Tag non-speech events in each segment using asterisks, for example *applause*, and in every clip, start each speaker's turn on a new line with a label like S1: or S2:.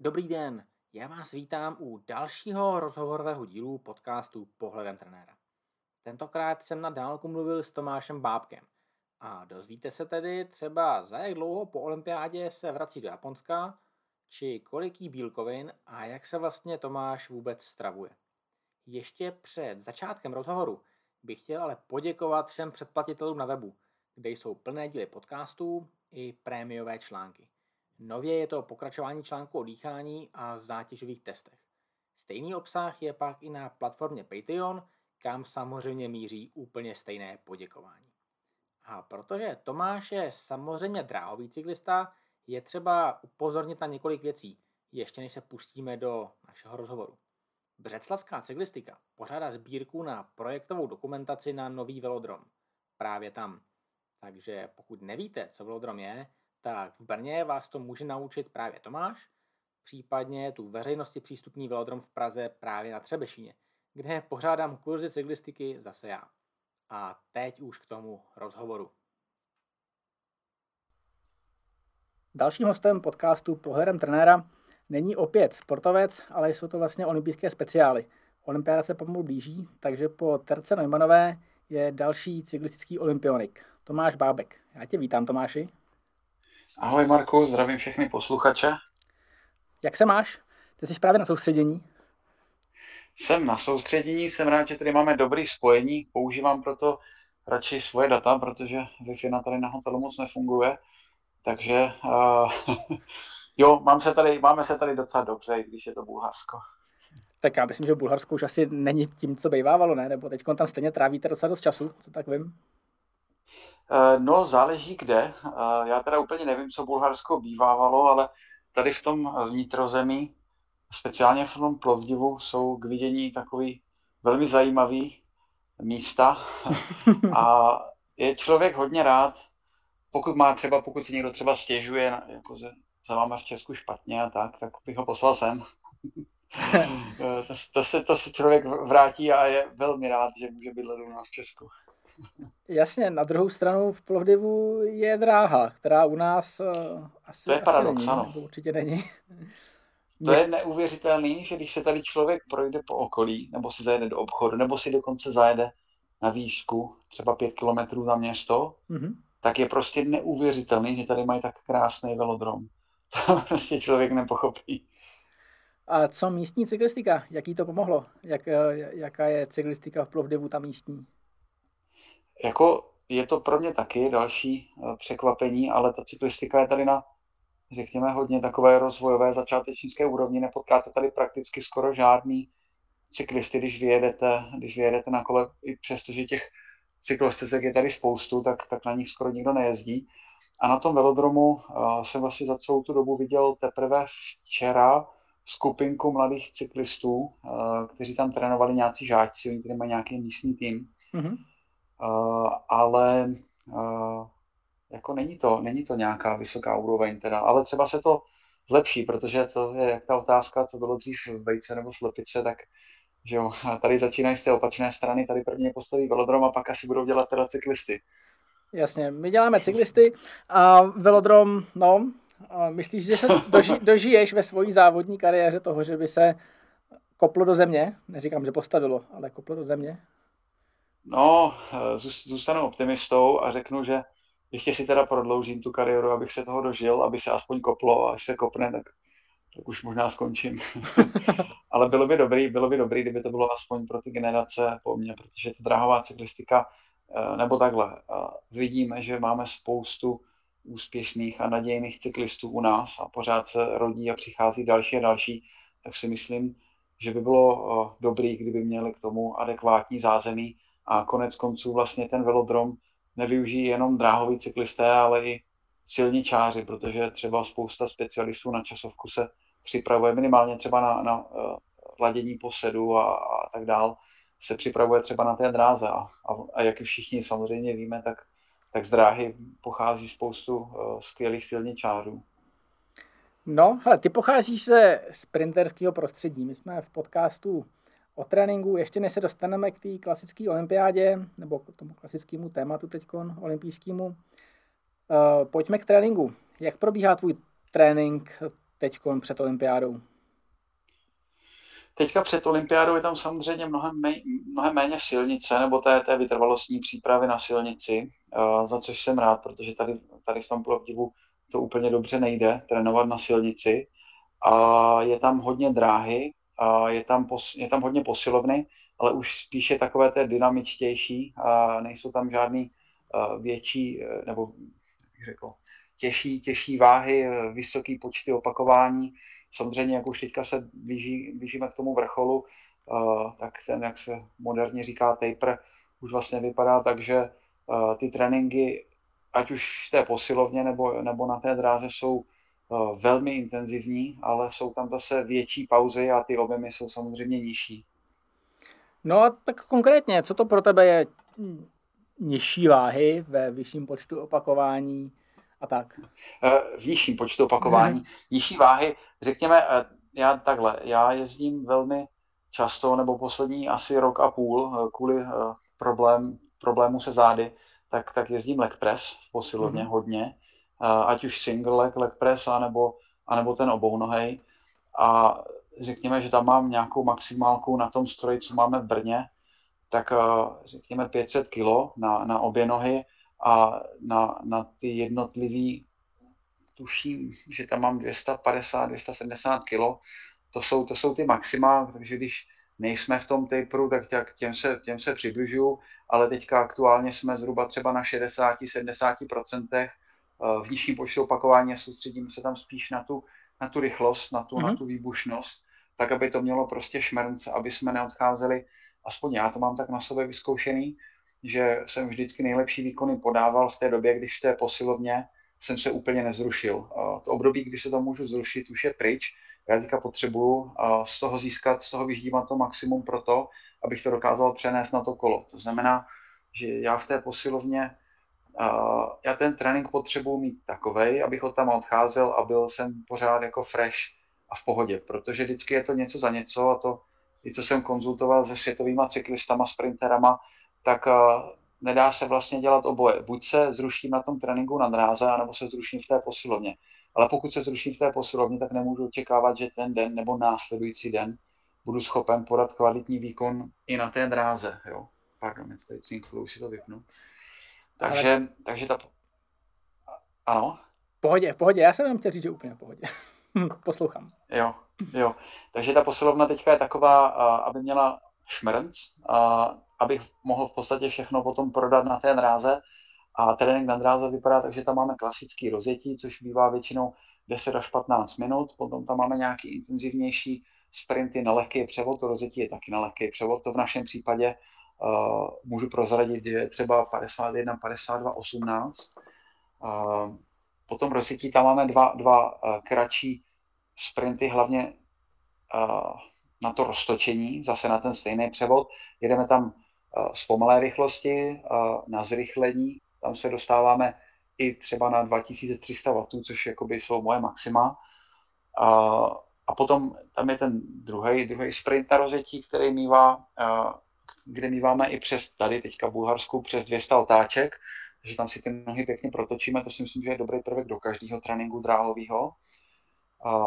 S1: Dobrý den, já vás vítám u dalšího rozhovorového dílu podcastu Pohledem trenéra. Tentokrát jsem na dálku mluvil s Tomášem Bábkem a dozvíte se tedy třeba za jak dlouho po olympiádě se vrací do Japonska, či kolik jí bílkovin a jak se vlastně Tomáš vůbec stravuje. Ještě před začátkem rozhovoru bych chtěl ale poděkovat všem předplatitelům na webu, kde jsou plné díly podcastů i prémiové články. Nově je to pokračování článku o dýchání a zátěžových testech. Stejný obsah je pak i na platformě Patreon, kam samozřejmě míří úplně stejné poděkování. A protože Tomáš je samozřejmě dráhový cyklista, je třeba upozornit na několik věcí, ještě než se pustíme do našeho rozhovoru. Břeclavská cyklistika pořádá sbírku na projektovou dokumentaci na nový velodrom. Právě tam. Takže pokud nevíte, co velodrom je, tak v Brně vás to může naučit právě Tomáš, případně tu veřejnosti přístupný velodrom v Praze právě na Třebešíně, kde pořádám kurzy cyklistiky zase já. A teď už k tomu rozhovoru. Dalším hostem podcastu Pohledem trenéra není opět sportovec, ale jsou to vlastně olympijské speciály. Olympiáda se pomalu blíží, takže po Terce Neumanové je další cyklistický olympionik, Tomáš Bábek. Já tě vítám, Tomáši.
S2: Ahoj Marku, zdravím všechny posluchače.
S1: Jak se máš? Ty jsi právě na soustředění.
S2: Jsem na soustředění, jsem rád, že tady máme dobrý spojení, používám proto radši svoje data, protože Wi-Fi na tady na hotelu moc nefunguje, takže uh, *laughs* jo, mám se tady, máme se tady docela dobře, když je to Bulharsko.
S1: Tak já myslím, že Bulharsko už asi není tím, co bývávalo, ne? Nebo teď tam stejně trávíte docela dost času, co tak vím?
S2: Uh, no, záleží kde. Uh, já teda úplně nevím, co Bulharsko bývávalo, ale tady v tom vnitrozemí speciálně v tom Plovdivu jsou k vidění takový velmi zajímavý místa *laughs* a je člověk hodně rád, pokud má třeba, pokud si někdo třeba stěžuje, jako že se máme v Česku špatně a tak, tak bych ho poslal sem. *laughs* to, to, se, to se člověk vrátí a je velmi rád, že může bydlet u nás v Česku.
S1: Jasně, na druhou stranu v Plovdivu je dráha, která u nás uh, asi,
S2: to je paradox,
S1: asi
S2: není, ano.
S1: určitě není. *laughs*
S2: To je neuvěřitelný, že když se tady člověk projde po okolí, nebo si zajede do obchodu, nebo si dokonce zajede na výšku, třeba pět kilometrů za město, mm-hmm. tak je prostě neuvěřitelný, že tady mají tak krásný velodrom. *laughs* To prostě člověk nepochopí.
S1: A co místní cyklistika? Jaký to pomohlo? Jak, eh, jaká je cyklistika v Plovdivu ta místní?
S2: Jako je to pro mě taky další eh, překvapení, ale ta cyklistika je tady na řekněme, hodně takové rozvojové začátečnické úrovni. Nepotkáte tady prakticky skoro žádný cyklisty, když vyjedete, když vyjedete na kole, i přesto, že těch cyklostezek je tady spoustu, tak, tak na nich skoro nikdo nejezdí. A na tom velodromu uh, jsem vlastně za celou tu dobu viděl teprve včera skupinku mladých cyklistů, uh, kteří tam trénovali nějací žáčci, oni tady mají nějaký místní tým. Mm-hmm. Uh, ale uh, jako není to, není to nějaká vysoká úroveň teda, ale třeba se to zlepší, protože to je jak ta otázka, co bylo dřív v vejce nebo slepice, tak že jo, tady začínají z té opačné strany, tady prvně postaví velodrom a pak asi budou dělat teda cyklisty.
S1: Jasně, my děláme cyklisty a velodrom, no, myslíš, že se doži, *laughs* dožiješ ve své závodní kariéře toho, že by se koplo do země? Neříkám, že postavilo, ale koplo do země?
S2: No, zůstanu optimistou a řeknu, že ještě si teda prodloužím tu kariéru, abych se toho dožil, aby se aspoň koplo a až se kopne, tak, tak už možná skončím. *laughs* Ale bylo by dobrý, bylo by dobrý, kdyby to bylo aspoň pro ty generace po mně, protože ta dráhová cyklistika, eh, nebo takhle, eh, vidíme, že máme spoustu úspěšných a nadějných cyklistů u nás a pořád se rodí a přichází další a další, tak si myslím, že by bylo eh, dobrý, kdyby měli k tomu adekvátní zázemí a konec konců vlastně ten velodrom nevyužijí jenom dráhoví cyklisté, ale i silničáři, protože třeba spousta specialistů na časovku se připravuje minimálně třeba na, na uh, ladění posedu a, a tak dál, se připravuje třeba na té dráze. A, a, a jak všichni samozřejmě víme, tak, tak z dráhy pochází spoustu uh, skvělých silničářů.
S1: No, hele, ty pocházíš ze sprinterského prostředí. My jsme v podcastu o tréninku, ještě než se dostaneme k té klasické olympiádě, nebo k tomu klasickému tématu teď olympijskému, uh, pojďme k tréninku. Jak probíhá tvůj trénink? teď před olympiádou?
S2: Teďka před olympiádou je tam samozřejmě mnohem, mé, mnohem méně silnice, nebo té, té vytrvalostní přípravy na silnici, uh, za což jsem rád, protože tady, tady v tom plovdivu to úplně dobře nejde, trénovat na silnici. A je tam hodně dráhy, je tam, pos, je tam hodně posilovny, ale už spíše takové té dynamičtější, a nejsou tam žádný uh, větší, uh, nebo jak řekl, těžší, těžší váhy, vysoký počty opakování, Samozřejmě, jak už teďka se blíží, blížíme k tomu vrcholu, tak ten, jak se moderně říká, taper, už vlastně vypadá tak, že ty tréninky, ať už v té posilovně nebo, nebo na té dráze, jsou velmi intenzivní, ale jsou tam zase větší pauzy a ty objemy jsou samozřejmě nižší.
S1: No a tak konkrétně, co to pro tebe je nižší váhy ve vyšším počtu opakování a tak?
S2: V nižším počtu opakování. Nižší váhy řekněme, eh, já takhle, já jezdím velmi často, nebo poslední asi rok a půl, eh, kvůli eh, problém, problému se zády, tak, tak jezdím leg press v posilovně mm-hmm. hodně, ať už single leg, leg press, anebo, anebo ten obounohej. A řekněme, že tam mám nějakou maximálku na tom stroji, co máme v Brně, tak řekněme 500 kg na, na obě nohy a na, na ty jednotlivý tuším, že tam mám 250, 270 kg. To jsou, to jsou ty maxima, takže když nejsme v tom taperu, tak těm se, těm se přibližuju, ale teďka aktuálně jsme zhruba třeba na 60-70%. Eh, v nižším počtu opakování soustředíme se tam spíš na tu, na tu rychlost, na tu, mm-hmm. na mhm. tu výbušnost, tak aby to mělo prostě šmrnc, aby jsme neodcházeli, aspoň já to mám tak na sobě vyzkoušený, že jsem vždycky nejlepší výkony podával v té době, když v té posilovně jsem se úplně nezrušil. To období, kdy se to můžu zrušit, už je pryč. Já teďka potřebuju z toho získat, z toho vyždímat to maximum pro to, abych to dokázal přenést na to kolo. To znamená, že já v té posilovně, já ten trénink potřebuji mít takovej, abych od tam odcházel a byl jsem pořád jako fresh a v pohodě, protože vždycky je to něco za něco a to, i co jsem konzultoval se světovými cyklistama, sprinterama, tak nedá se vlastně dělat oboje. Buď se zruším na tom tréninku na dráze, anebo se zruším v té posilovně. Ale pokud se zruším v té posilovně, tak nemůžu očekávat, že ten den nebo následující den budu schopen podat kvalitní výkon i na té dráze. Jo? Pardon, už si to vypnu. Takže, Ale... takže ta... Ano?
S1: Pohodě, pohodě, já jsem jenom chtěl říct, že úplně v pohodě. *laughs* Poslouchám.
S2: Jo, jo. Takže ta posilovna teďka je taková, aby měla šmrnc, abych mohl v podstatě všechno potom prodat na té dráze. A trénink na dráze vypadá tak, že tam máme klasický rozjetí, což bývá většinou 10 až 15 minut, potom tam máme nějaký intenzivnější sprinty na lehký převod, to rozjetí je taky na lehký převod, to v našem případě uh, můžu prozradit, že je třeba 51, 52, 18. Uh, potom rozjetí tam máme dva, dva uh, kratší sprinty, hlavně uh, na to roztočení, zase na ten stejný převod. Jedeme tam z pomalé rychlosti na zrychlení. Tam se dostáváme i třeba na 2300 W, což jakoby jsou moje maxima. A, a potom tam je ten druhý, druhý sprint na rozjetí, který mývá, kde míváme i přes tady teďka v Bulharsku přes 200 otáček, takže tam si ty nohy pěkně protočíme, to si myslím, že je dobrý prvek do každého tréninku dráhového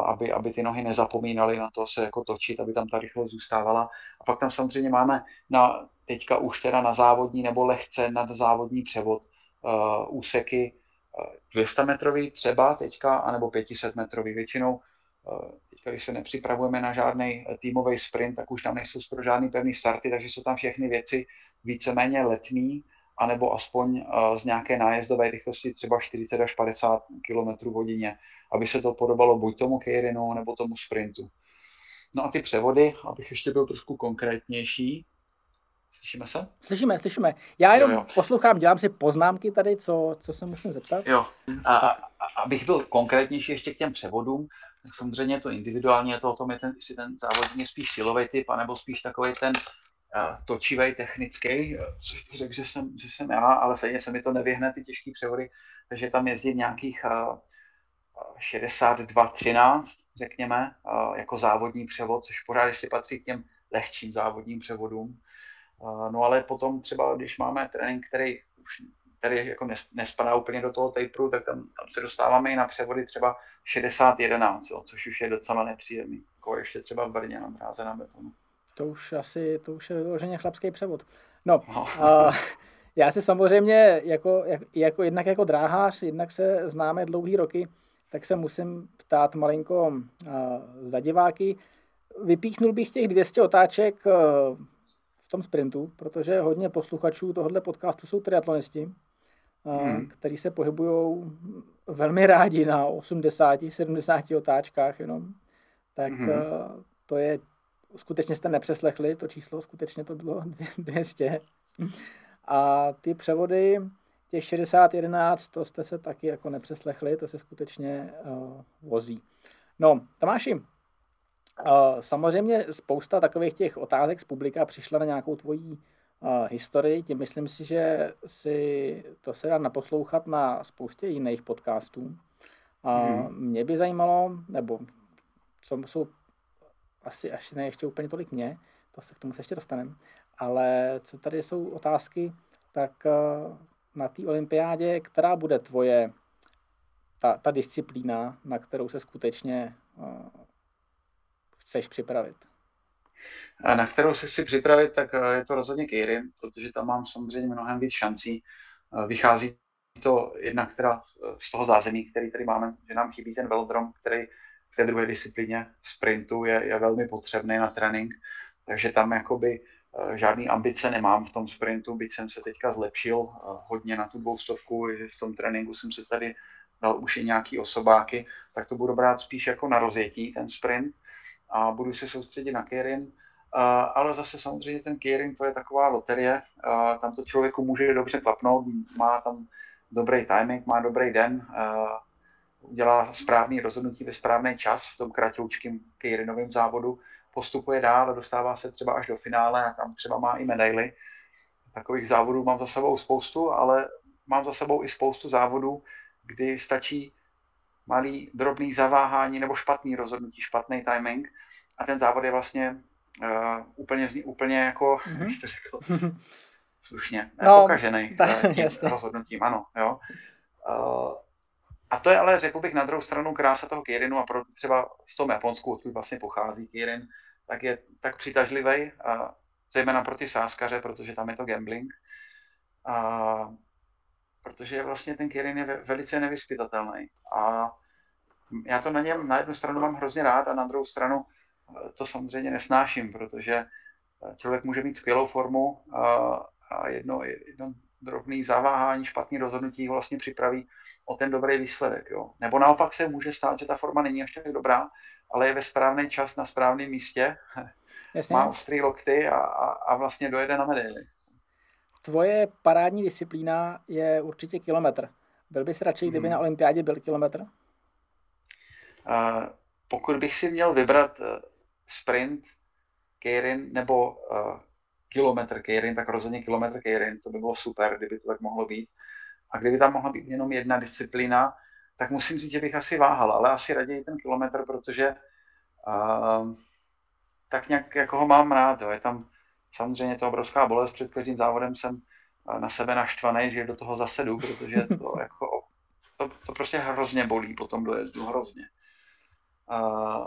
S2: aby, aby ty nohy nezapomínaly na to se jako točit, aby tam ta rychlost zůstávala. A pak tam samozřejmě máme na, teďka už teda na závodní nebo lehce nad závodní převod uh, úseky uh, 200 metrový třeba teďka, anebo 500 metrový. Většinou uh, teďka, když se nepřipravujeme na žádný týmový sprint, tak už tam nejsou skoro žádný pevný starty, takže jsou tam všechny věci víceméně letní, anebo aspoň uh, z nějaké nájezdové rychlosti třeba 40 až 50 km hodině aby se to podobalo buď tomu Keirinu, nebo tomu sprintu. No a ty převody, abych ještě byl trošku konkrétnější, Slyšíme se?
S1: Slyšíme, slyšíme. Já jenom jo, jo. poslouchám, dělám si poznámky tady, co, co se musím zeptat.
S2: Jo. A, a, abych byl konkrétnější ještě k těm převodům, tak samozřejmě je to individuálně, je to o tom, je ten, jestli ten závodník je spíš silový typ, anebo spíš takový ten uh, točivý, technický, což bych řekl, že jsem, že jsem já, ale stejně se mi to nevyhne, ty těžké převody, takže tam jezdí v nějakých uh, 62-13, řekněme, jako závodní převod, což pořád ještě patří k těm lehčím závodním převodům. No ale potom třeba, když máme trénink, který už který jako nespadá úplně do toho taperu, tak tam, tam se dostáváme i na převody třeba 60-11, což už je docela nepříjemný. Jako ještě třeba v Brně na dráze na betonu.
S1: To už asi, to už je vyloženě chlapský převod. No, no. A, *laughs* já si samozřejmě jako, jako, jednak jako dráhář, jednak se známe dlouhý roky, tak se musím ptát malinko uh, za diváky. Vypíchnul bych těch 200 otáček uh, v tom sprintu, protože hodně posluchačů tohohle podcastu jsou triatlonisti, hmm. kteří se pohybují velmi rádi na 80-70 otáčkách jenom. Tak hmm. to je, skutečně jste nepřeslechli to číslo, skutečně to bylo *laughs* 200. A ty převody těch 60-11, to jste se taky jako nepřeslechli, to se skutečně uh, vozí. No, Tomáši, uh, samozřejmě spousta takových těch otázek z publika přišla na nějakou tvojí uh, historii, tím myslím si, že si to se dá naposlouchat na spoustě jiných podcastů. Uh, hmm. Mě by zajímalo, nebo co jsou asi až ne ještě úplně tolik mě, to se k tomu se ještě dostaneme, ale co tady jsou otázky, tak na té olympiádě, která bude tvoje ta, ta disciplína, na kterou se skutečně uh, chceš připravit?
S2: Na kterou se chci připravit, tak uh, je to rozhodně Keirin, protože tam mám samozřejmě mnohem víc šancí. Uh, vychází to jednak teda z toho zázemí, který tady máme, že nám chybí ten velodrom, který v té druhé disciplíně sprintu je, je velmi potřebný na trénink, takže tam jakoby Eh, žádný ambice nemám v tom sprintu, byť jsem se teďka zlepšil eh, hodně na tu dvoustovku, v tom tréninku jsem se tady dal už i nějaký osobáky, tak to budu brát spíš jako na rozjetí, ten sprint a budu se soustředit na Kierin, eh, ale zase samozřejmě ten Kierin to je taková loterie, tam to člověku může dobře klapnout, má tam dobrý timing, má dobrý den, udělá správný rozhodnutí ve správný čas v tom kratoučkém Kierinovém závodu, postupuje dál a dostává se třeba až do finále a tam třeba má i medaily. Takových závodů mám za sebou spoustu, ale mám za sebou i spoustu závodů, kdy stačí malý drobný zaváhání nebo špatný rozhodnutí, špatný timing a ten závod je vlastně uh, úplně, úplně jako, mm-hmm. jak jste řekl, *laughs* slušně, no, pokažený *laughs* ta, tím rozhodnutím, ano, jo. Uh, a to je ale, řekl bych, na druhou stranu krása toho Kirinu a proto třeba v tom Japonsku, odkud vlastně pochází Kirin, tak je tak přitažlivý, a zejména pro ty sáskaře, protože tam je to gambling. A, protože vlastně ten Kirin je velice nevyspytatelný. A já to na něm na jednu stranu mám hrozně rád a na druhou stranu to samozřejmě nesnáším, protože člověk může mít skvělou formu a, a jedno, jedno drobný zaváhání, špatný rozhodnutí ho vlastně připraví o ten dobrý výsledek. Jo. Nebo naopak se může stát, že ta forma není až tak dobrá, ale je ve správný čas na správném místě, *laughs* Jasně. má ostrý lokty a, a, a vlastně dojede na medaili.
S1: Tvoje parádní disciplína je určitě kilometr. Byl bys radši, kdyby hmm. na olympiádě byl kilometr?
S2: Pokud bych si měl vybrat uh, sprint, Keirin nebo uh, kilometr Keirin, tak rozhodně kilometr Keirin, to by bylo super, kdyby to tak mohlo být. A kdyby tam mohla být jenom jedna disciplína, tak musím říct, že bych asi váhal, ale asi raději ten kilometr, protože uh, tak nějak jako ho mám rád. Jo. Je tam samozřejmě to obrovská bolest, před každým závodem jsem na sebe naštvaný, že do toho zasedu, protože to *laughs* jako to, to prostě hrozně bolí po tom dojezdu, hrozně. Uh,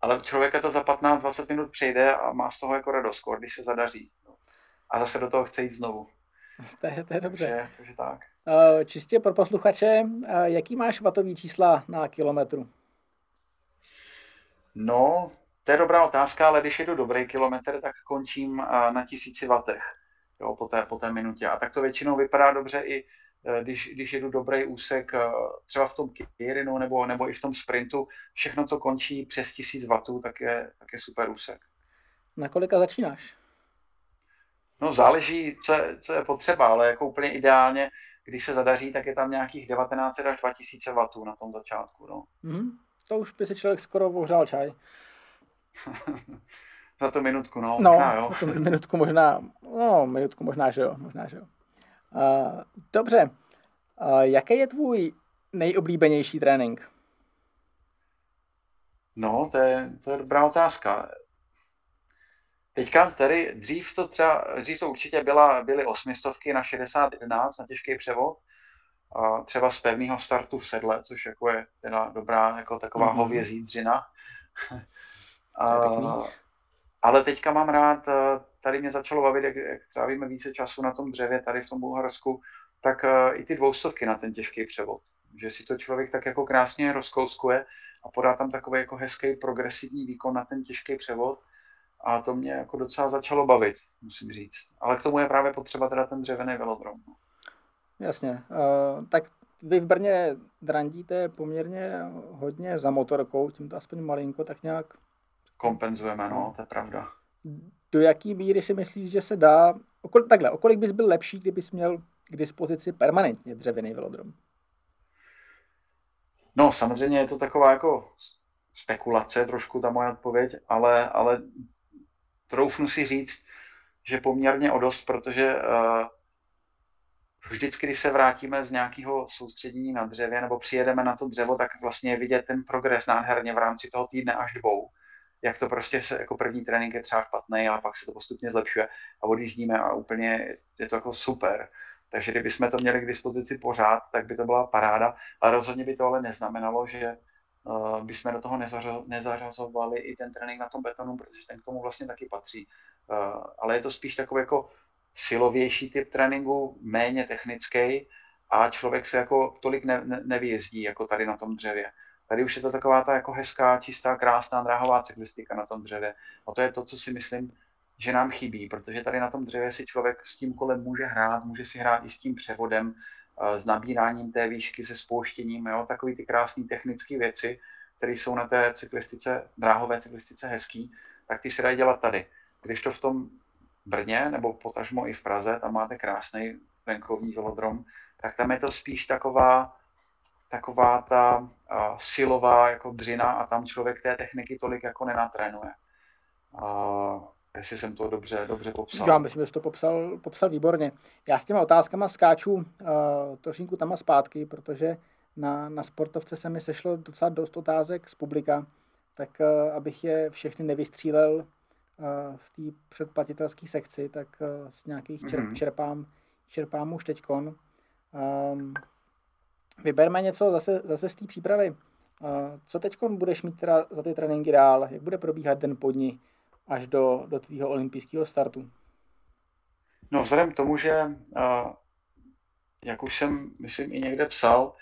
S2: ale člověka to za 15-20 minut přejde a má z toho jako radost, když se zadaří. A zase do toho chce jít znovu.
S1: To je, to je dobře. Takže,
S2: takže tak.
S1: Uh, čistě pro posluchače, uh, jaký máš vatový čísla na kilometru?
S2: No, to je dobrá otázka, ale když jedu dobrý kilometr, tak končím na tisíci vatech jo, po, té, po té minutě. A tak to většinou vypadá dobře i když, když jedu dobrý úsek třeba v tom Kirinu nebo, nebo i v tom sprintu, všechno, co končí přes 1000 W, tak je, tak je super úsek.
S1: Na kolika začínáš?
S2: No záleží, co je, co je potřeba, ale jako úplně ideálně, když se zadaří, tak je tam nějakých 1900 až 2000 W na tom začátku. No.
S1: Mm-hmm. To už by si člověk skoro ohřál čaj. *laughs*
S2: za tu minutku, no.
S1: No, možná, jo. tu minutku možná, no, minutku možná, že jo, možná, že jo. Uh, dobře, uh, jaký je tvůj nejoblíbenější trénink?
S2: No, to je, to je dobrá otázka. Teďka tady dřív to třeba, dřív to určitě byla, byly osmistovky na 60-11 na těžký převod, a třeba z pevného startu v sedle, což jako je teda dobrá, jako taková mm-hmm. hovězí dřina. a, ale teďka mám rád, tady mě začalo bavit, jak, jak trávíme více času na tom dřevě tady v tom Bulharsku, tak uh, i ty dvoustovky na ten těžký převod. Že si to člověk tak jako krásně rozkouskuje a podá tam takový jako hezký progresivní výkon na ten těžký převod. A to mě jako docela začalo bavit, musím říct. Ale k tomu je právě potřeba teda ten dřevěný velodrom. No.
S1: Jasně. Uh, tak vy v Brně drandíte poměrně hodně za motorkou, tím to aspoň malinko tak nějak...
S2: Kompenzujeme, no, to je pravda.
S1: Do jaký míry si myslíš, že se dá... Okol, takhle, o kolik bys byl lepší, kdybys měl k dispozici permanentně dřevěný velodrom?
S2: No, samozřejmě je to taková jako spekulace trošku ta moje odpověď, ale, ale troufnu si říct, že poměrně o dost, protože uh, vždycky, když se vrátíme z nějakého soustředění na dřevě nebo přijedeme na to dřevo, tak vlastně je vidět ten progres nádherně v rámci toho týdne až dvou. Jak to prostě se, jako první trénink je třeba špatný, ale pak se to postupně zlepšuje a odjíždíme a úplně je to jako super. Takže kdybychom to měli k dispozici pořád, tak by to byla paráda, ale rozhodně by to ale neznamenalo, že uh, bychom do toho nezařazovali i ten trénink na tom betonu, protože ten k tomu vlastně taky patří. Uh, ale je to spíš takový jako silovější typ tréninku, méně technický a člověk se jako tolik ne, ne, nevyjezdí, jako tady na tom dřevě. Tady už je to taková ta jako hezká, čistá, krásná dráhová cyklistika na tom dřevě. A to je to, co si myslím, že nám chybí, protože tady na tom dřevě si člověk s tím kolem může hrát, může si hrát i s tím převodem, eh, s nabíráním té výšky, se spouštěním, jo, takový ty krásné technické věci, které jsou na té cyklistice, dráhové cyklistice hezký, tak ty se dají dělat tady. Když to v tom Brně nebo potažmo i v Praze, tam máte krásný venkovní velodrom, tak tam je to spíš taková, taková ta uh, silová jako dřina a tam člověk té techniky tolik jako nenatrénuje. Uh, jestli jsem to dobře, dobře popsal.
S1: Já myslím, že jsi to popsal, popsal výborně. Já s těma otázkama skáču uh, trošinku tam a zpátky, protože na, na sportovce se mi sešlo docela dost otázek z publika, tak uh, abych je všechny nevystřílel uh, v té předplatitelské sekci, tak uh, z nějakých čerp, mm-hmm. čerpám, čerpám už teďkon. Um, vyberme něco zase, zase z té přípravy. Uh, co teď budeš mít teda za ty tréninky dál? Jak bude probíhat den podní? až do, do tvýho olympijského startu?
S2: No vzhledem k tomu, že uh, jak už jsem, myslím, i někde psal,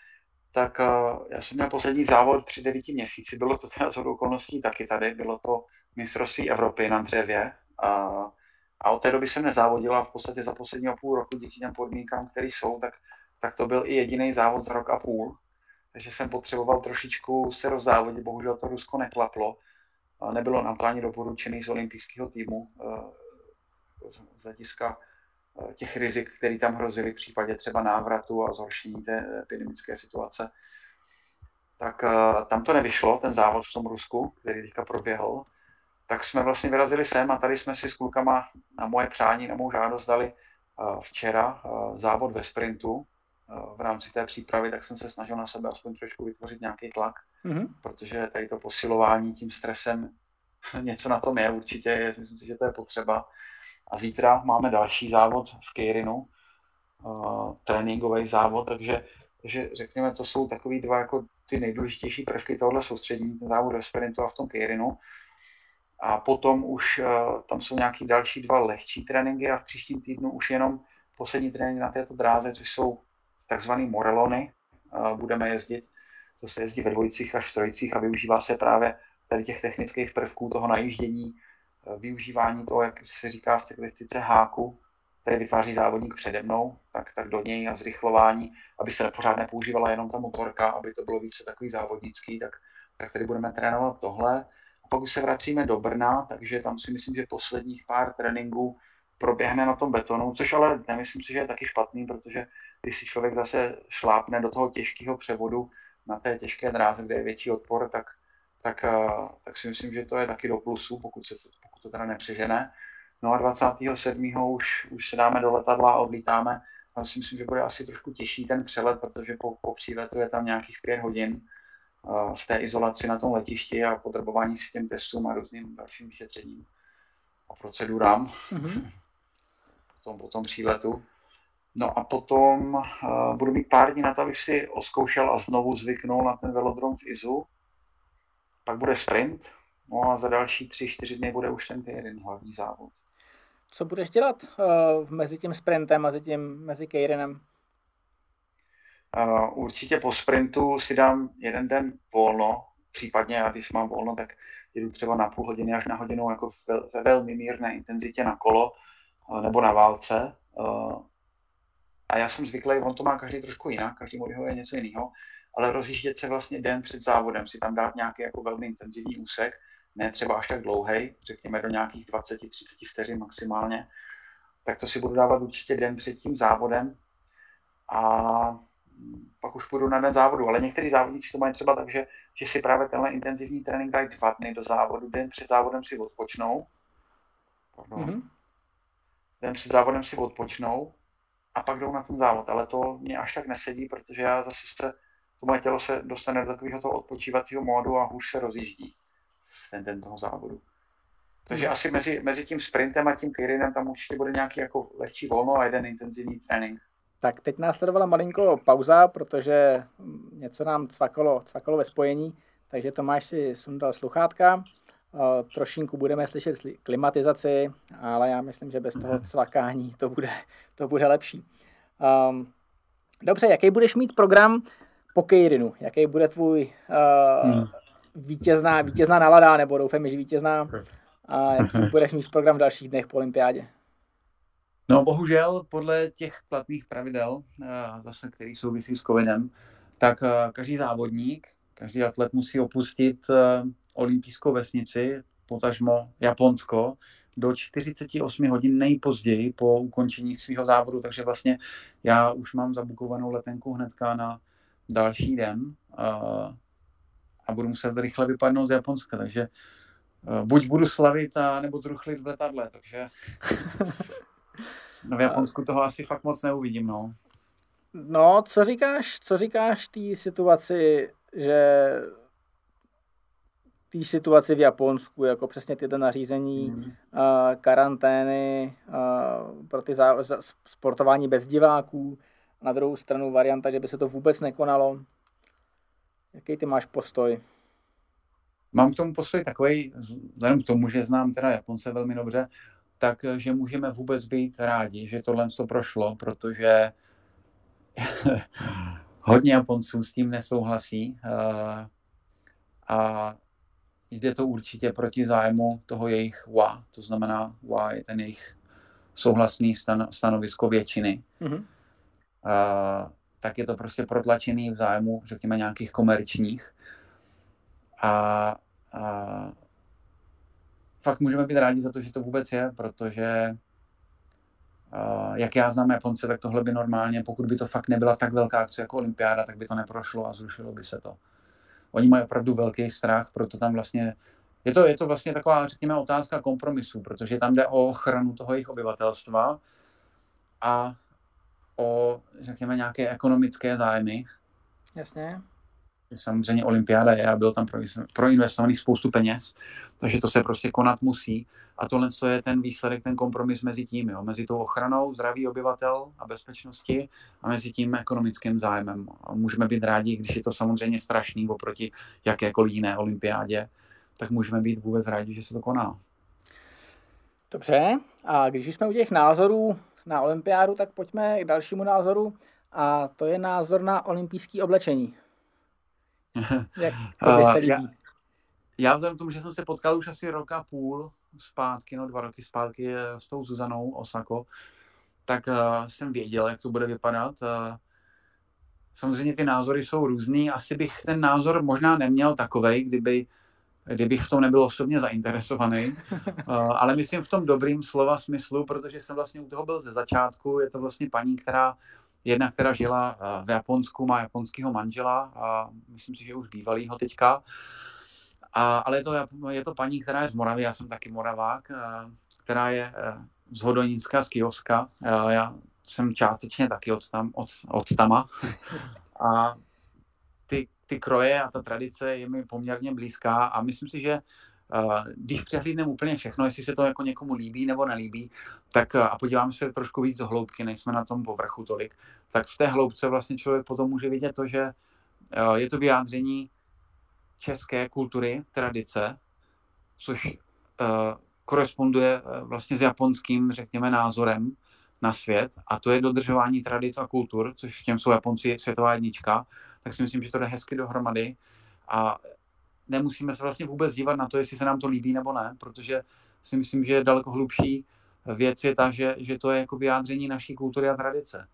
S2: tak uh, já jsem měl poslední závod při devíti měsíci, bylo to teda z okolností taky tady, bylo to mistrovství Evropy na dřevě uh, a od té doby jsem nezávodila v podstatě za posledního půl roku díky těm podmínkám, které jsou, tak, tak to byl i jediný závod za rok a půl, takže jsem potřeboval trošičku se rozzávodit, bohužel to Rusko neklaplo, nebylo na pláně doporučený z olympijského týmu eh, z hlediska eh, těch rizik, které tam hrozily v případě třeba návratu a zhoršení té epidemické situace. Tak eh, tam to nevyšlo, ten závod v tom Rusku, který teďka proběhl. Tak jsme vlastně vyrazili sem a tady jsme si s klukama na moje přání, na mou žádost dali včera závod ve sprintu. V rámci té přípravy tak jsem se snažil na sebe aspoň trošku vytvořit nějaký tlak mm-hmm. protože tady to posilování tím stresem *laughs* něco na tom je určitě, myslím si, že to je potřeba. A zítra máme další závod v Keirinu, uh, tréninkový závod, takže, takže řekněme, to jsou takový dva jako ty nejdůležitější prvky tohohle soustředění, ten závod ve sprintu a v tom Keirinu. A potom už uh, tam jsou nějaký další dva lehčí tréninky a v příštím týdnu už jenom poslední trénink na této dráze, což jsou takzvané morelony. Uh, budeme jezdit to se jezdí ve dvojicích až v trojicích a využívá se právě tady těch technických prvků toho najíždění, eh, využívání toho, jak se říká v cyklistice háku, který vytváří závodník přede mnou, tak, tak do něj a zrychlování, aby se pořád nepoužívala jenom ta motorka, aby to bylo více takový závodnický, tak, tak tady budeme trénovat tohle. A pak už se vracíme do Brna, takže tam si myslím, že posledních pár tréninků proběhne na tom betonu, což ale nemyslím si, že je taky špatný, protože když si člověk zase šlápne do toho těžkého převodu, na té těžké dráze, kde je větší odpor, tak, tak, eh, tak si myslím, že to je taky do plusu, pokud, se to, pokud to teda nepřežene. No a 27. už, už se dáme do letadla a odlítáme. Tam si myslím, že bude asi trošku těžší ten přelet, protože po, po příletu je tam nějakých pět hodin eh, v té izolaci na tom letišti a podrobování si těm testům a různým dalším vyšetřením.
S3: a procedurám mm-hmm. *laughs* po, tom, po tom příletu. No a potom uh, budu mít pár dní na to, abych si oskoušel a znovu zvyknul na ten velodrom v Izu. Pak bude sprint, no a za další tři, čtyři dny bude už ten jeden hlavní závod.
S1: Co budeš dělat uh, mezi tím sprintem a mezi, tím, mezi Kejrenem?
S3: Uh, určitě po sprintu si dám jeden den volno, případně já když mám volno, tak jedu třeba na půl hodiny až na hodinu jako ve velmi mírné intenzitě na kolo uh, nebo na válce. Uh, a já jsem zvyklý, on to má každý trošku jinak, každý mu je něco jiného, ale rozjíždět se vlastně den před závodem, si tam dát nějaký jako velmi intenzivní úsek, ne třeba až tak dlouhý, řekněme do nějakých 20-30 vteřin maximálně, tak to si budu dávat určitě den před tím závodem a pak už půjdu na den závodu. Ale některý závodníci to mají třeba tak, že, že si právě tenhle intenzivní trénink dají dva dny do závodu, den před závodem si odpočnou. Pardon. Mm-hmm. Den před závodem si odpočnou a pak jdou na ten závod. Ale to mě až tak nesedí, protože já zase se, to moje tělo se dostane do takového toho odpočívacího módu a hůř se rozjíždí ten den toho závodu. Takže hmm. asi mezi, mezi tím sprintem a tím Kyrinem tam určitě bude nějaký jako lehčí volno a jeden intenzivní trénink.
S1: Tak teď následovala malinko pauza, protože něco nám cvakalo, cvakalo ve spojení, takže Tomáš si sundal sluchátka. Trošinku budeme slyšet klimatizaci, ale já myslím, že bez toho cvakání to bude, to bude lepší. Um, dobře, jaký budeš mít program po Kejrinu? Jaký bude tvůj uh, hmm vítězná, vítězná nálada, nebo doufám, že vítězná. A jaký *laughs* budeš mít program v dalších dnech po olympiádě?
S2: No bohužel podle těch platných pravidel, eh, zase který souvisí s covidem, tak eh, každý závodník, každý atlet musí opustit olympijskou vesnici, potažmo Japonsko, do 48 hodin nejpozději po ukončení svého závodu, takže vlastně já už mám zabukovanou letenku hnedka na další den a budu muset rychle vypadnout z Japonska, takže buď budu slavit, a nebo zruchlit v letadle, takže *laughs* no v Japonsku toho asi fakt moc neuvidím, no.
S1: No, co říkáš, co říkáš té situaci, že té situaci v Japonsku, jako přesně tyto nařízení, mm. uh, karantény uh, pro ty zá, sportování bez diváků, na druhou stranu varianta, že by se to vůbec nekonalo. Jaký ty máš postoj?
S2: Mám k tomu postoj takový, vzhledem k tomu, že znám teda Japonce velmi dobře, tak že můžeme vůbec být rádi, že tohle to prošlo, protože *laughs* hodně Japonců s tím nesouhlasí a jde to určitě proti zájmu toho jejich wa, to znamená wa je ten jejich souhlasný stan, stanovisko většiny. Mm-hmm. A, tak je to prostě protlačený v zájmu, řekněme, nějakých komerčních. A, a fakt můžeme být rádi za to, že to vůbec je, protože a, jak já znám Japonce, tak tohle by normálně, pokud by to fakt nebyla tak velká akce jako olympiáda, tak by to neprošlo a zrušilo by se to. Oni mají opravdu velký strach, proto tam vlastně je to, je to vlastně taková, řekněme, otázka kompromisu, protože tam jde o ochranu toho jejich obyvatelstva a o, řekněme, nějaké ekonomické zájmy.
S1: Jasně.
S2: Samozřejmě olympiáda je a byl tam proinvestovaný spoustu peněz, takže to se prostě konat musí. A tohle je ten výsledek, ten kompromis mezi tím, jo, mezi tou ochranou zdraví obyvatel a bezpečnosti a mezi tím ekonomickým zájmem. A můžeme být rádi, když je to samozřejmě strašný oproti jakékoliv jiné olympiádě, tak můžeme být vůbec rádi, že se to koná.
S1: Dobře, a když jsme u těch názorů na olympiádu, tak pojďme k dalšímu názoru a to je názor na olympijské oblečení. *laughs*
S2: Jak to se líbí? Já, já vzhledem k tomu, že jsem se potkal už asi roka půl zpátky, no dva roky zpátky s tou Zuzanou Osako, tak uh, jsem věděl, jak to bude vypadat. Uh, samozřejmě ty názory jsou různý. Asi bych ten názor možná neměl takovej, kdyby kdybych v tom nebyl osobně zainteresovaný, uh, ale myslím v tom dobrým slova smyslu, protože jsem vlastně u toho byl ze začátku. Je to vlastně paní, která jedna, která žila uh, v Japonsku, má japonského manžela a myslím si, že už bývalýho teďka. A, ale je to, je to paní, která je z Moravy, já jsem taky Moravák, uh, která je z Hodonínska, z Kijovska. Já jsem částečně taky od, tam, od, od tama. *laughs* A ty, ty kroje a ta tradice je mi poměrně blízká a myslím si, že když přehlídneme úplně všechno, jestli se to jako někomu líbí nebo nelíbí, tak a podíváme se trošku víc do hloubky, nejsme na tom povrchu tolik, tak v té hloubce vlastně člověk potom může vidět to, že je to vyjádření české kultury, tradice, což koresponduje vlastně s japonským, řekněme, názorem na svět a to je dodržování tradic a kultur, což v těm jsou Japonci světová jednička, tak si myslím, že to jde hezky dohromady a nemusíme se vlastně vůbec dívat na to, jestli se nám to líbí nebo ne, protože si myslím, že daleko hlubší věc je ta, že, že to je jako vyjádření naší kultury a tradice.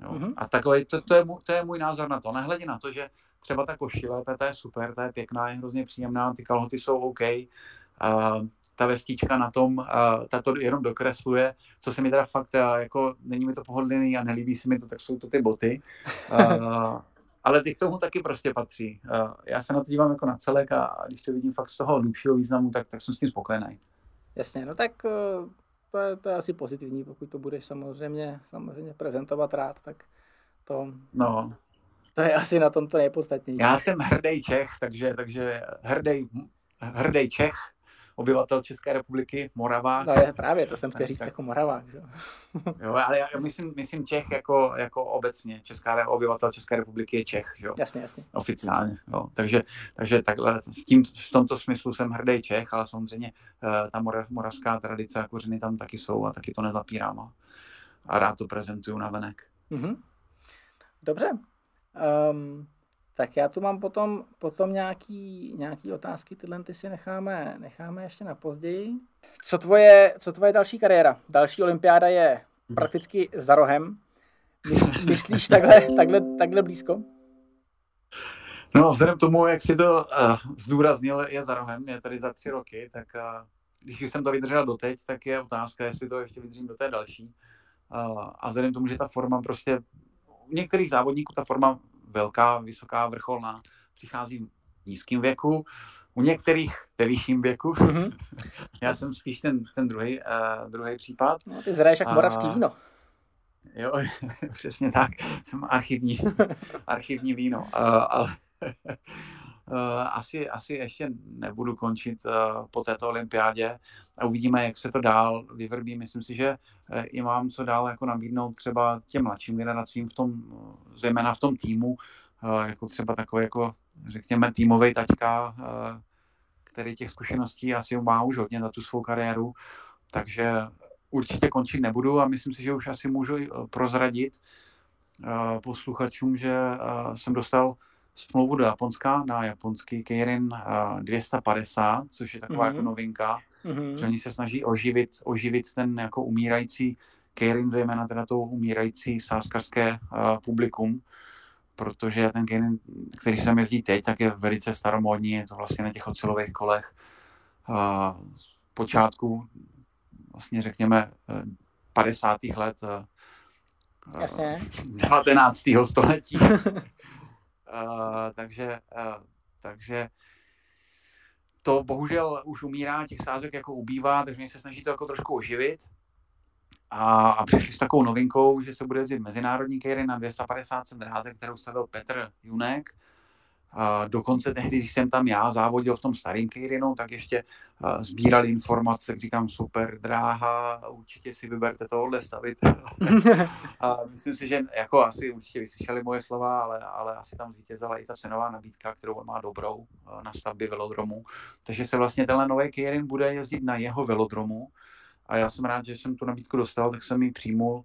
S2: Jo? Mm-hmm. A takové, to, to, je, to je můj názor na to. Nehledě na to, že třeba ta košile, ta, ta je super, ta je pěkná, je hrozně příjemná, ty kalhoty jsou OK, uh, ta vestička na tom, uh, ta to jenom dokresluje, co se mi teda fakt, uh, jako není mi to pohodlný a nelíbí se mi to, tak jsou to ty boty. Uh, ale ty k tomu taky prostě patří. Uh, já se na to dívám jako na celek a když to vidím fakt z toho hlubšího významu, tak, tak jsem s tím spokojený.
S1: Jasně, no tak uh, to je, to je asi pozitivní, pokud to budeš samozřejmě, samozřejmě prezentovat rád, tak to,
S2: no.
S1: to je asi na tom to nejpodstatnější.
S2: Já jsem hrdý Čech, takže, takže hrdý, hrdý Čech, obyvatel České republiky, Moravák.
S1: No je právě, to jsem chtěl říct tak, jako Moravák. Že? *laughs*
S2: jo, ale já myslím, myslím Čech jako, jako obecně. Česká, obyvatel České republiky je Čech, že?
S1: Jasně, jasně.
S2: Oficiálně, jo. Takže, takže takhle, v, tím, v tomto smyslu jsem hrdý Čech, ale samozřejmě uh, ta morav, moravská tradice a kořeny tam taky jsou a taky to nezapírám a, a rád to prezentuju na venek.
S1: Mm-hmm. Dobře. Um, tak já tu mám potom, potom nějaký, nějaký otázky, tyhle ty si necháme, necháme ještě na později. Co tvoje, co tvoje další kariéra? Další olympiáda je prakticky za rohem. Myslíš takhle, takhle, takhle blízko?
S2: No, vzhledem tomu, jak si to uh, zdůraznil, je za rohem, je tady za tři roky, tak uh, když jsem to vydržel doteď, tak je otázka, jestli to ještě vydržím do té další. Uh, a vzhledem tomu, že ta forma prostě, u některých závodníků ta forma velká, vysoká, vrcholná, přichází v nízkém věku, u některých ve vyšším věku. Mm-hmm. *laughs* Já jsem spíš ten, ten druhý, uh, druhý případ.
S1: No, ty zraješ jak moravský víno.
S2: Jo, *laughs* přesně tak. Jsem archivní, *laughs* archivní víno. Uh, ale uh, asi, asi ještě nebudu končit uh, po této olympiádě a uvidíme, jak se to dál vyvrbí. Myslím si, že uh, i mám co dál jako nabídnout třeba těm mladším generacím v tom, zejména v tom týmu, jako třeba takový jako, řekněme, týmový taťka, který těch zkušeností asi má už hodně za tu svou kariéru, takže určitě končit nebudu a myslím si, že už asi můžu prozradit posluchačům, že jsem dostal smlouvu do Japonska na japonský Keirin 250, což je taková mm-hmm. jako novinka, mm-hmm. že oni se snaží oživit, oživit ten jako umírající Keirin, zejména teda to umírající sáskarské uh, publikum, protože ten Keirin, který jsem jezdí teď, tak je velice staromódní, je to vlastně na těch ocelových kolech uh, z počátku, vlastně řekněme 50. let uh, Jasně. 19. století. *laughs* Uh, takže, uh, takže to bohužel už umírá, těch sázek jako ubývá, takže oni se snaží to jako trošku oživit. A, a přišli s takovou novinkou, že se bude jezdit mezinárodní kejry na 250 dráze, kterou stavil Petr Junek, dokonce tehdy, když jsem tam já závodil v tom starým Keirinu, tak ještě sbíral informace, říkám, super dráha, určitě si vyberte tohle stavit. *laughs* a myslím si, že jako asi určitě vyslyšeli moje slova, ale, ale asi tam zvítězila i ta cenová nabídka, kterou on má dobrou na stavbě velodromu. Takže se vlastně tenhle nový Keirin bude jezdit na jeho velodromu a já jsem rád, že jsem tu nabídku dostal, tak jsem ji přijmul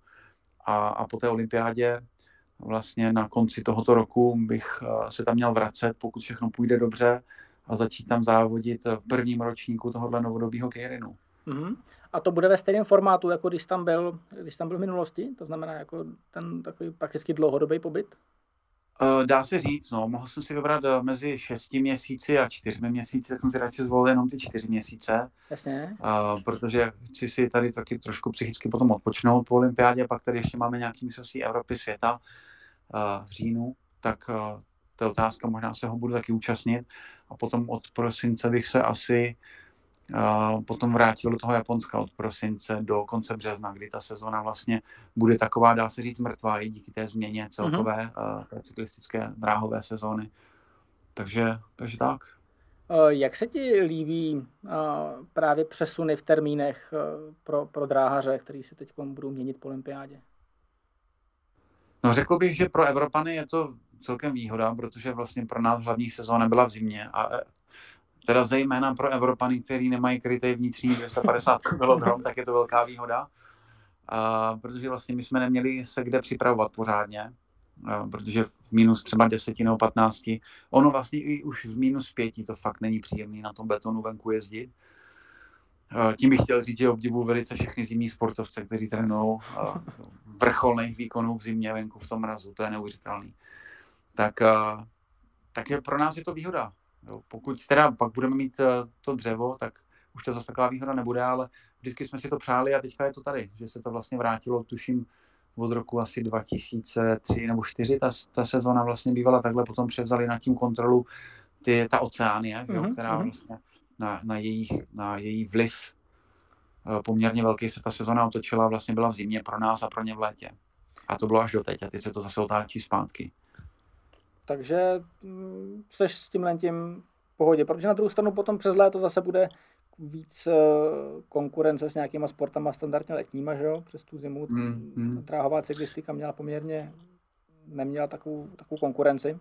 S2: a, a po té olympiádě vlastně na konci tohoto roku bych eh, se tam měl vracet, pokud všechno půjde dobře a začít tam závodit v prvním ročníku tohohle novodobího Keirinu.
S1: Mm-hmm. A to bude ve stejném formátu, jako když tam byl, když tam byl v minulosti? To znamená jako ten takový prakticky dlouhodobý pobyt?
S2: Eh, dá se říct, no, mohl jsem si vybrat eh, mezi šesti měsíci a čtyřmi měsíci, tak jsem si radši zvolil jenom ty čtyři měsíce.
S1: Jasně.
S2: Uh, protože chci si tady taky trošku psychicky potom odpočnout po olympiádě, pak tady ještě máme nějaký mistrovství Evropy světa v říjnu, tak to je otázka, možná se ho budu taky účastnit. A potom od prosince bych se asi potom vrátil do toho Japonska od prosince do konce března, kdy ta sezona vlastně bude taková, dá se říct, mrtvá i díky té změně celkové mm-hmm. té cyklistické dráhové sezóny. Takže, takže tak.
S1: Jak se ti líbí právě přesuny v termínech pro, pro dráhaře, který se teď budou měnit po olympiádě?
S2: No řekl bych, že pro Evropany je to celkem výhoda, protože vlastně pro nás hlavní sezóna byla v zimě a e, teda zejména pro Evropany, kteří nemají krytý vnitřní 250 kg, *laughs* tak je to velká výhoda, a, protože vlastně my jsme neměli se kde připravovat pořádně, protože v minus třeba 10 nebo 15, ono vlastně i už v minus 5 to fakt není příjemný na tom betonu venku jezdit. Tím bych chtěl říct, že obdivu velice všechny zimní sportovce, kteří trénují vrcholných výkonů v zimě venku v tom mrazu. To je neuvěřitelný. Tak, tak je, pro nás je to výhoda. Pokud teda pak budeme mít to dřevo, tak už to zase taková výhoda nebude, ale vždycky jsme si to přáli a teďka je to tady, že se to vlastně vrátilo, tuším, od roku asi 2003 nebo 2004 ta, ta sezona vlastně bývala takhle, potom převzali na tím kontrolu ty, ta oceánie, mm-hmm. která mhm. vlastně na, na, jejich, na její vliv eh, poměrně velký se ta sezona otočila, vlastně byla v zimě pro nás a pro ně v létě. A to bylo až do teď a teď se to zase otáčí zpátky.
S1: Takže jsi mm, s tím tím pohodě, protože na druhou stranu potom přes léto zase bude víc eh, konkurence s nějakýma sportama standardně letníma, že jo? Přes tu zimu mm, mm. tráhová cyklistika měla poměrně, neměla takovou, takovou konkurenci.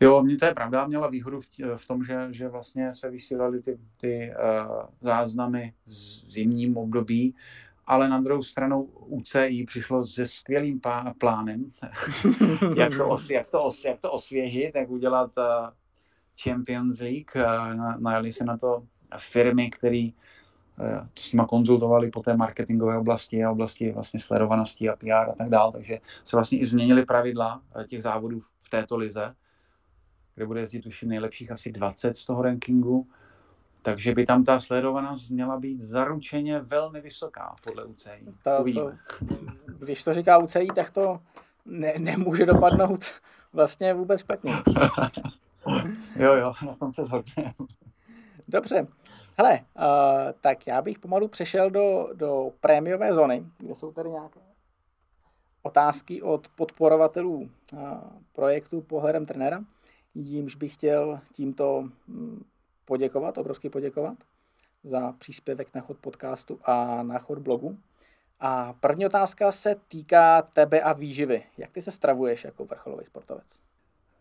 S2: Jo, mě to je pravda, měla výhodu v, v tom, že, že vlastně se vysílaly ty, ty uh, záznamy v zimním období, ale na druhou stranu UCI přišlo se skvělým pá, plánem, *laughs* jak, to os, jak, to os, jak to osvěžit, jak udělat uh, Champions League. Uh, najeli se na to firmy, které uh, to s konzultovali po té marketingové oblasti a oblasti vlastně sledovanosti a PR a tak dále, takže se vlastně i změnily pravidla těch závodů v této lize kde bude jezdit už nejlepších asi 20 z toho rankingu. Takže by tam ta sledovanost měla být zaručeně velmi vysoká podle UCI.
S1: To, To, když to říká UCI, tak to ne, nemůže dopadnout vlastně vůbec špatně. *laughs*
S2: jo, jo, na tom se zhodne.
S1: Dobře. Hele, uh, tak já bych pomalu přešel do, do prémiové zóny, kde jsou tady nějaké otázky od podporovatelů uh, projektu Pohledem trenéra jimž bych chtěl tímto mm, poděkovat, obrovsky poděkovat za příspěvek na chod podcastu a na chod blogu. A první otázka se týká tebe a výživy. Jak ty se stravuješ jako vrcholový sportovec?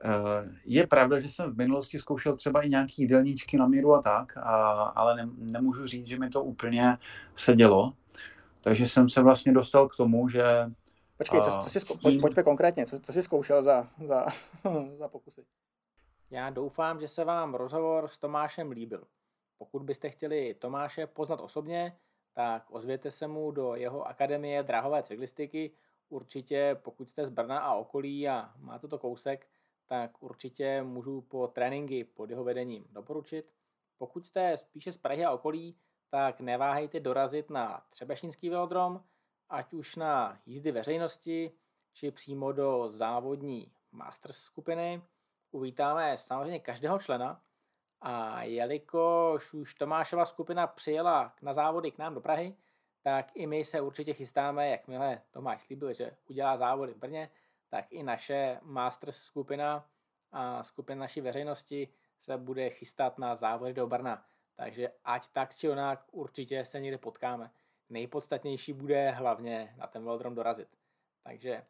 S2: Eh, je pravda, že jsem v minulosti zkoušel třeba i nějaký jídelníčky na míru a tak, a, ale ne, nemůžu říct, že mi to úplně sedělo. Takže jsem se vlastně dostal k tomu, že...
S1: Počkej, co, co jsi, tím... pojďme konkrétně, co, co jsi zkoušel za, za, *laughs* za pokusy? Já doufám, že se vám rozhovor s Tomášem líbil. Pokud byste chtěli Tomáše poznat osobně, tak ozvěte se mu do jeho akademie drahové cyklistiky. Určitě, pokud jste z Brna a okolí a máte to kousek, tak určitě můžu po tréninky pod jeho vedením doporučit. Pokud jste spíše z Prahy a okolí, tak neváhejte dorazit na Třebešínský velodrom, ať už na jízdy veřejnosti, či přímo do závodní Masters skupiny uvítáme samozřejmě každého člena a jelikož už Tomášova skupina přijela na závody k nám do Prahy, tak i my se určitě chystáme, jakmile Tomáš slíbil, že udělá závody v Brně, tak i naše Masters skupina a skupina naší veřejnosti se bude chystat na závody do Brna. Takže ať tak či onak určitě se někde potkáme. Nejpodstatnější bude hlavně na ten velodrom dorazit. Takže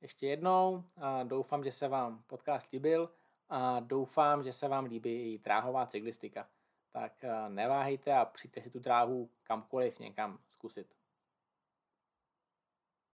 S1: ještě jednou a doufám, že se vám podcast líbil a doufám, že se vám líbí i dráhová cyklistika. Tak neváhejte a přijďte si tu dráhu kamkoliv někam zkusit.